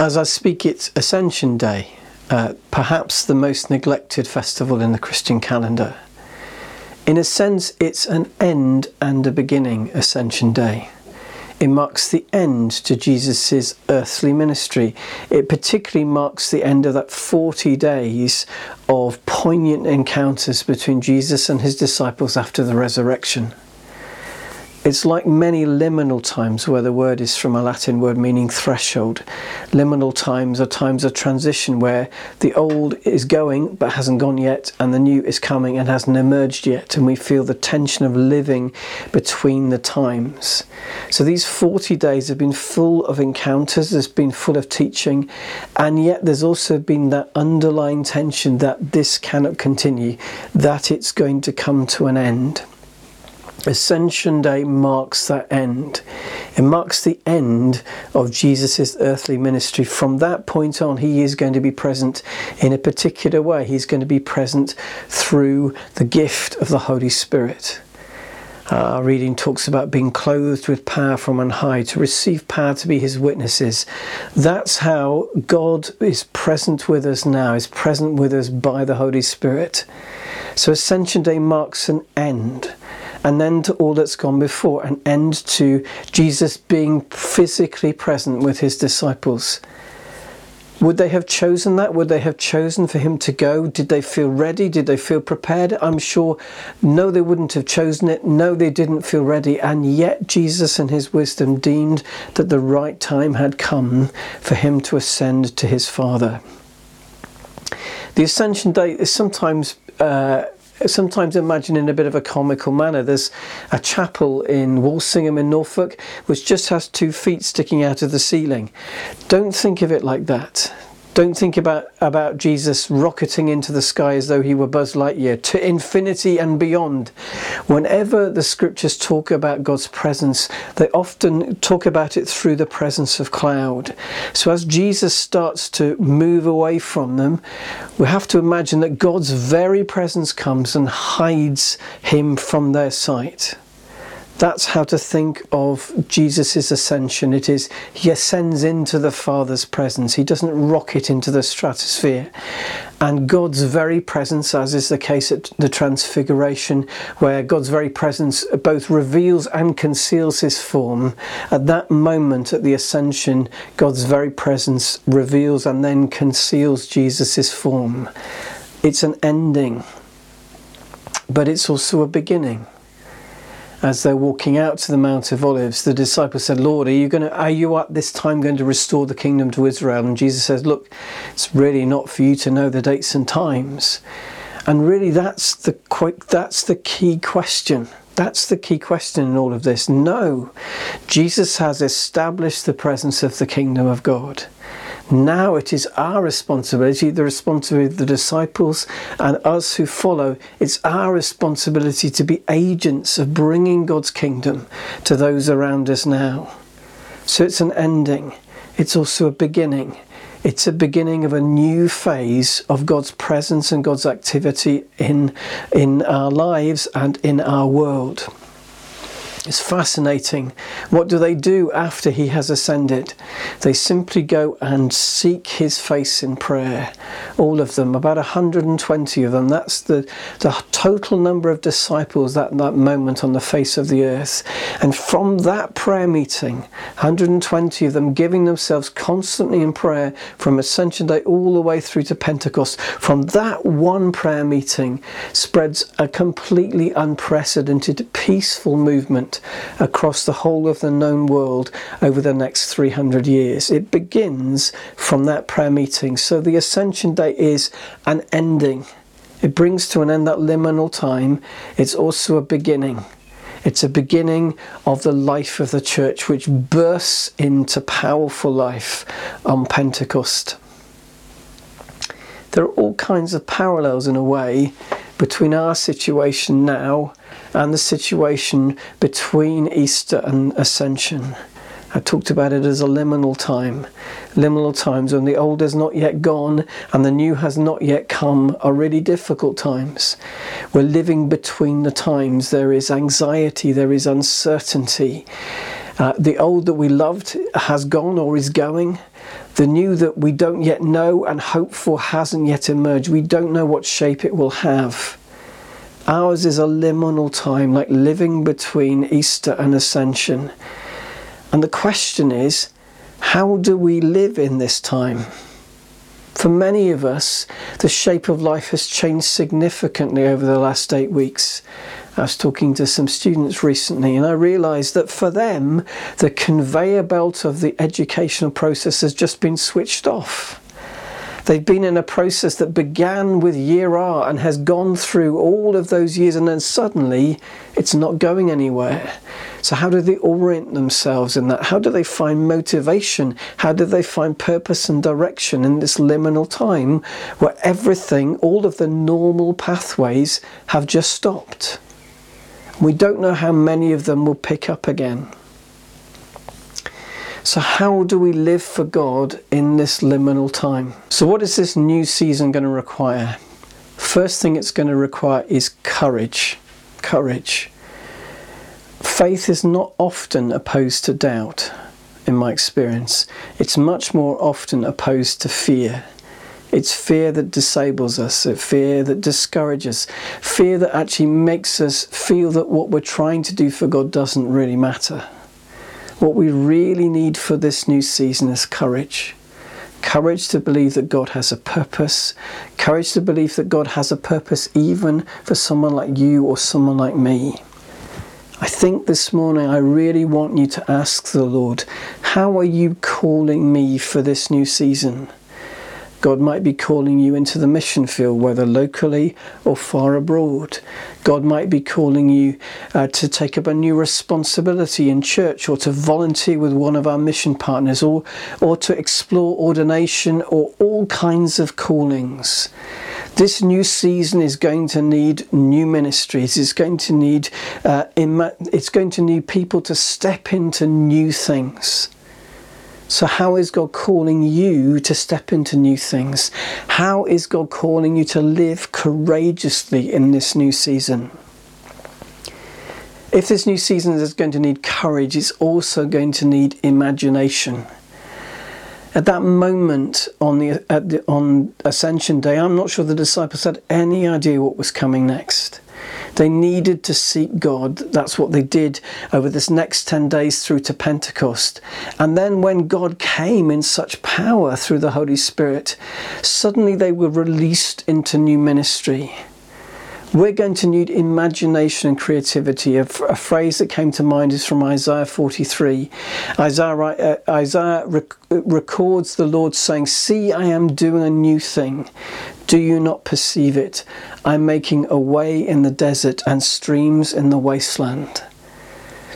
As I speak, it's Ascension Day, uh, perhaps the most neglected festival in the Christian calendar. In a sense, it's an end and a beginning, Ascension Day. It marks the end to Jesus' earthly ministry. It particularly marks the end of that 40 days of poignant encounters between Jesus and his disciples after the resurrection. It's like many liminal times where the word is from a Latin word meaning threshold. Liminal times are times of transition where the old is going but hasn't gone yet, and the new is coming and hasn't emerged yet, and we feel the tension of living between the times. So these 40 days have been full of encounters, there's been full of teaching, and yet there's also been that underlying tension that this cannot continue, that it's going to come to an end. Ascension Day marks that end. It marks the end of Jesus' earthly ministry. From that point on, he is going to be present in a particular way. He's going to be present through the gift of the Holy Spirit. Our reading talks about being clothed with power from on high, to receive power to be his witnesses. That's how God is present with us now, is present with us by the Holy Spirit. So Ascension Day marks an end an end to all that's gone before, an end to Jesus being physically present with his disciples. Would they have chosen that? Would they have chosen for him to go? Did they feel ready? Did they feel prepared? I'm sure no, they wouldn't have chosen it. No, they didn't feel ready. And yet, Jesus, in his wisdom, deemed that the right time had come for him to ascend to his Father. The Ascension Day is sometimes. Uh, sometimes imagine in a bit of a comical manner. There's a chapel in Walsingham in Norfolk which just has two feet sticking out of the ceiling. Don't think of it like that. Don't think about, about Jesus rocketing into the sky as though he were Buzz Lightyear to infinity and beyond. Whenever the scriptures talk about God's presence, they often talk about it through the presence of cloud. So as Jesus starts to move away from them, we have to imagine that God's very presence comes and hides him from their sight. That's how to think of Jesus' ascension. It is he ascends into the Father's presence. He doesn't rocket into the stratosphere. And God's very presence, as is the case at the Transfiguration, where God's very presence both reveals and conceals his form, at that moment at the ascension, God's very presence reveals and then conceals Jesus' form. It's an ending, but it's also a beginning as they're walking out to the Mount of Olives, the disciples said, Lord, are you going to, are you at this time going to restore the kingdom to Israel? And Jesus says, Look, it's really not for you to know the dates and times. And really that's the that's the key question. That's the key question in all of this. No, Jesus has established the presence of the kingdom of God. Now it is our responsibility, the responsibility of the disciples and us who follow, it's our responsibility to be agents of bringing God's kingdom to those around us now. So it's an ending, it's also a beginning. It's a beginning of a new phase of God's presence and God's activity in, in our lives and in our world. It's fascinating. What do they do after he has ascended? They simply go and seek his face in prayer. All of them, about 120 of them. That's the, the total number of disciples at that moment on the face of the earth. And from that prayer meeting, 120 of them giving themselves constantly in prayer from Ascension Day all the way through to Pentecost, from that one prayer meeting spreads a completely unprecedented peaceful movement across the whole of the known world over the next 300 years. It begins from that prayer meeting. So the Ascension Day is an ending. It brings to an end that liminal time. It's also a beginning. It's a beginning of the life of the church, which bursts into powerful life on Pentecost. There are all kinds of parallels in a way between our situation now and the situation between Easter and Ascension. I talked about it as a liminal time. Liminal times when the old has not yet gone and the new has not yet come are really difficult times. We're living between the times. There is anxiety, there is uncertainty. Uh, the old that we loved has gone or is going. The new that we don't yet know and hope for hasn't yet emerged. We don't know what shape it will have. Ours is a liminal time, like living between Easter and Ascension. And the question is, how do we live in this time? For many of us, the shape of life has changed significantly over the last eight weeks. I was talking to some students recently, and I realised that for them, the conveyor belt of the educational process has just been switched off. They've been in a process that began with year R and has gone through all of those years, and then suddenly it's not going anywhere. So, how do they orient themselves in that? How do they find motivation? How do they find purpose and direction in this liminal time where everything, all of the normal pathways, have just stopped? We don't know how many of them will pick up again. So, how do we live for God in this liminal time? So, what is this new season going to require? First thing it's going to require is courage. Courage. Faith is not often opposed to doubt, in my experience. It's much more often opposed to fear. It's fear that disables us, fear that discourages, fear that actually makes us feel that what we're trying to do for God doesn't really matter. What we really need for this new season is courage. Courage to believe that God has a purpose. Courage to believe that God has a purpose even for someone like you or someone like me. I think this morning I really want you to ask the Lord, How are you calling me for this new season? God might be calling you into the mission field, whether locally or far abroad. God might be calling you uh, to take up a new responsibility in church or to volunteer with one of our mission partners or, or to explore ordination or all kinds of callings. This new season is going to need new ministries. It's going to need uh, it's going to need people to step into new things. So, how is God calling you to step into new things? How is God calling you to live courageously in this new season? If this new season is going to need courage, it's also going to need imagination. At that moment on the, the on Ascension Day, I'm not sure the disciples had any idea what was coming next. They needed to seek God. That's what they did over this next 10 days through to Pentecost. And then when God came in such power through the Holy Spirit, suddenly they were released into new ministry we're going to need imagination and creativity. A, phrase that came to mind is from Isaiah 43. Isaiah, uh, Isaiah rec- records the Lord saying, See, I am doing a new thing. Do you not perceive it? I'm making a way in the desert and streams in the wasteland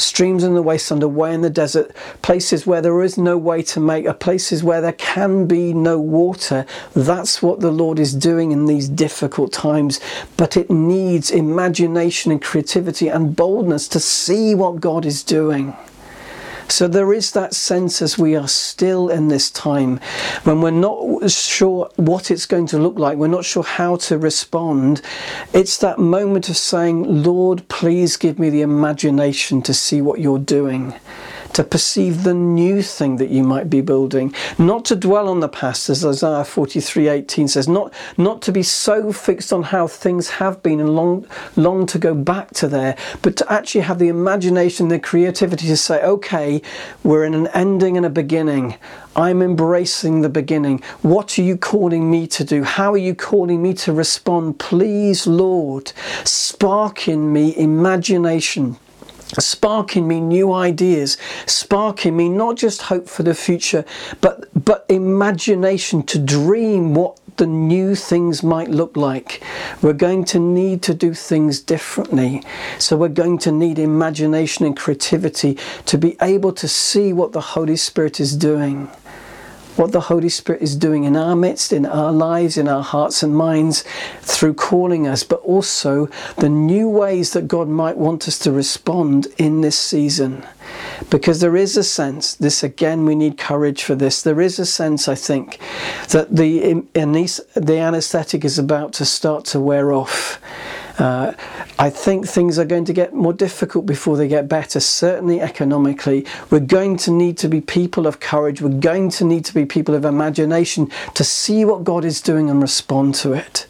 streams in the wasteland, a way in the desert, places where there is no way to make, are places where there can be no water. That's what the Lord is doing in these difficult times. But it needs imagination and creativity and boldness to see what God is doing. So there is that sense as we are still in this time when we're not sure what it's going to look like, we're not sure how to respond. It's that moment of saying, Lord, please give me the imagination to see what you're doing to perceive the new thing that you might be building, not to dwell on the past, as Isaiah 43:18 says, not, not to be so fixed on how things have been and long, long to go back to there, but to actually have the imagination, the creativity to say, okay, we're in an ending and a beginning. I'm embracing the beginning. What are you calling me to do? How are you calling me to respond? Please, Lord, spark in me imagination sparking me new ideas, sparking me not just hope for the future, but but imagination to dream what the new things might look like. We're going to need to do things differently. So we're going to need imagination and creativity to be able to see what the Holy Spirit is doing what the Holy Spirit is doing in our midst, in our lives, in our hearts and minds through calling us, but also the new ways that God might want us to respond in this season. Because there is a sense, this again, we need courage for this. There is a sense, I think, that the, the anesthetic is about to start to wear off Uh, I think things are going to get more difficult before they get better, certainly economically. We're going to need to be people of courage. We're going to need to be people of imagination to see what God is doing and respond to it.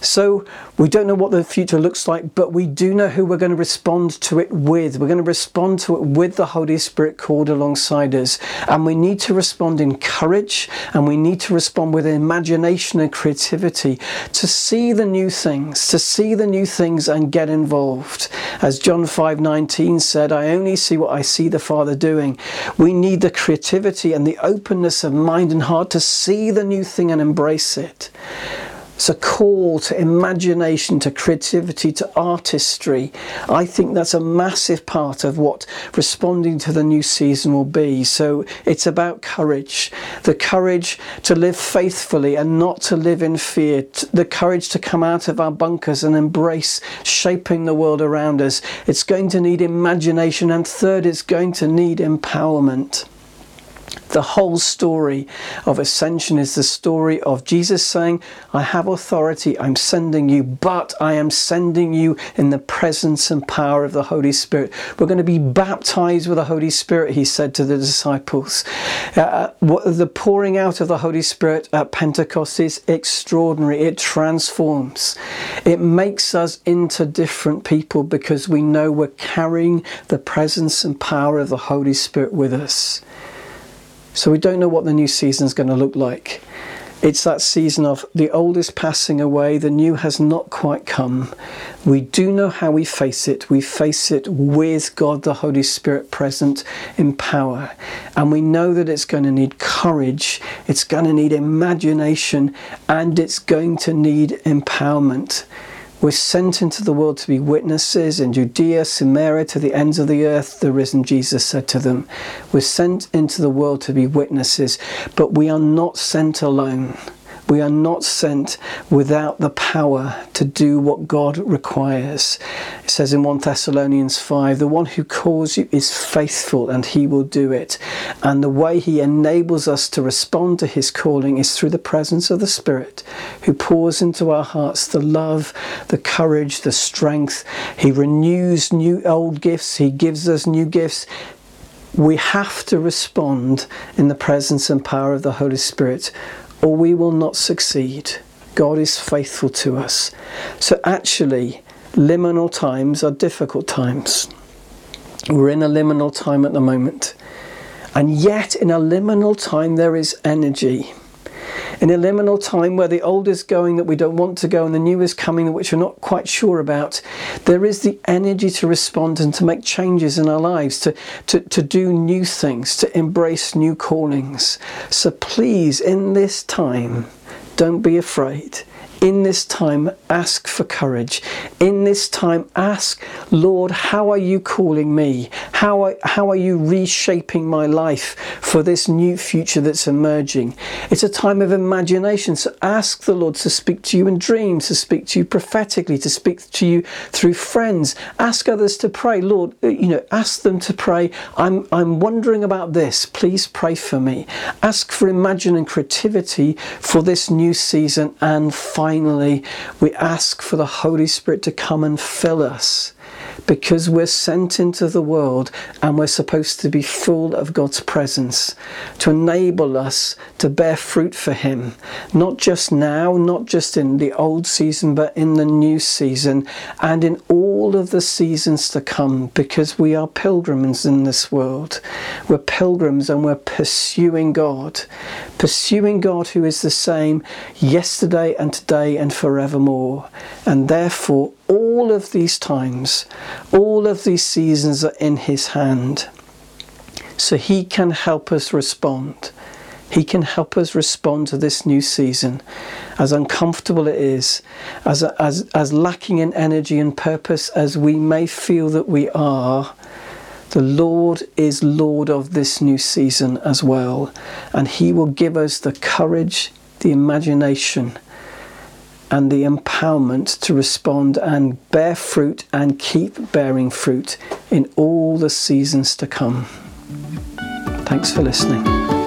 So we don't know what the future looks like, but we do know who we're going to respond to it with. We're going to respond to it with the Holy Spirit called alongside us. And we need to respond in courage and we need to respond with imagination and creativity to see the new things, to see the new things and get involved. As John 5:19 said, I only see what I see the Father doing. We need the creativity and the openness of mind and heart to see the new thing and embrace it. It's a call to imagination, to creativity, to artistry. I think that's a massive part of what responding to the new season will be. So it's about courage the courage to live faithfully and not to live in fear, the courage to come out of our bunkers and embrace shaping the world around us. It's going to need imagination, and third, it's going to need empowerment. The whole story of ascension is the story of Jesus saying, I have authority, I'm sending you, but I am sending you in the presence and power of the Holy Spirit. We're going to be baptized with the Holy Spirit, he said to the disciples. Uh, the pouring out of the Holy Spirit at Pentecost is extraordinary. It transforms, it makes us into different people because we know we're carrying the presence and power of the Holy Spirit with us. So we don't know what the new season is going to look like. It's that season of the old is passing away, the new has not quite come. We do know how we face it. We face it with God the Holy Spirit present in power. And we know that it's going to need courage, it's going to need imagination, and it's going to need empowerment. We're sent into the world to be witnesses in Judea, Samaria, to the ends of the earth, the risen Jesus said to them. We're sent into the world to be witnesses, but we are not sent alone. We are not sent without the power to do what God requires. It says in 1 Thessalonians 5 the one who calls you is faithful and he will do it. And the way he enables us to respond to his calling is through the presence of the Spirit who pours into our hearts the love, the courage, the strength. He renews new old gifts, he gives us new gifts we have to respond in the presence and power of the Holy Spirit or we will not succeed. God is faithful to us. So, actually, liminal times are difficult times. We're in a liminal time at the moment. And yet, in a liminal time, there is energy in a liminal time where the old is going that we don't want to go and the new is coming which we're not quite sure about, there is the energy to respond and to make changes in our lives, to, to, to do new things, to embrace new callings. So please, in this time, don't be afraid. In this time, ask for courage. In this time, ask, Lord, how are you calling me? How are, how are you reshaping my life for this new future that's emerging? It's a time of imagination. So ask the Lord to speak to you in dreams, to speak to you prophetically, to speak to you through friends. Ask others to pray. Lord, uh, you know, ask them to pray. I'm, I'm wondering about this. Please pray for me. Ask for imagine and creativity for this new season and find finally, we ask for the Holy Spirit to come and fill us because we're sent into the world and we're supposed to be full of God's presence to enable us to bear fruit for Him, not just now, not just in the old season, but in the new season and in all of the seasons to come because we are pilgrims in this world. We're pilgrims and we're pursuing God, pursuing God who is the same yesterday and today and forevermore. And therefore, all of these times, all of these seasons are in His hand. So He can help us respond. He can help us respond to this new season, as uncomfortable it is, as, as, as lacking in energy and purpose as we may feel that we are. The Lord is Lord of this new season as well, and He will give us the courage, the imagination, and the empowerment to respond and bear fruit and keep bearing fruit in all the seasons to come. Thanks for listening.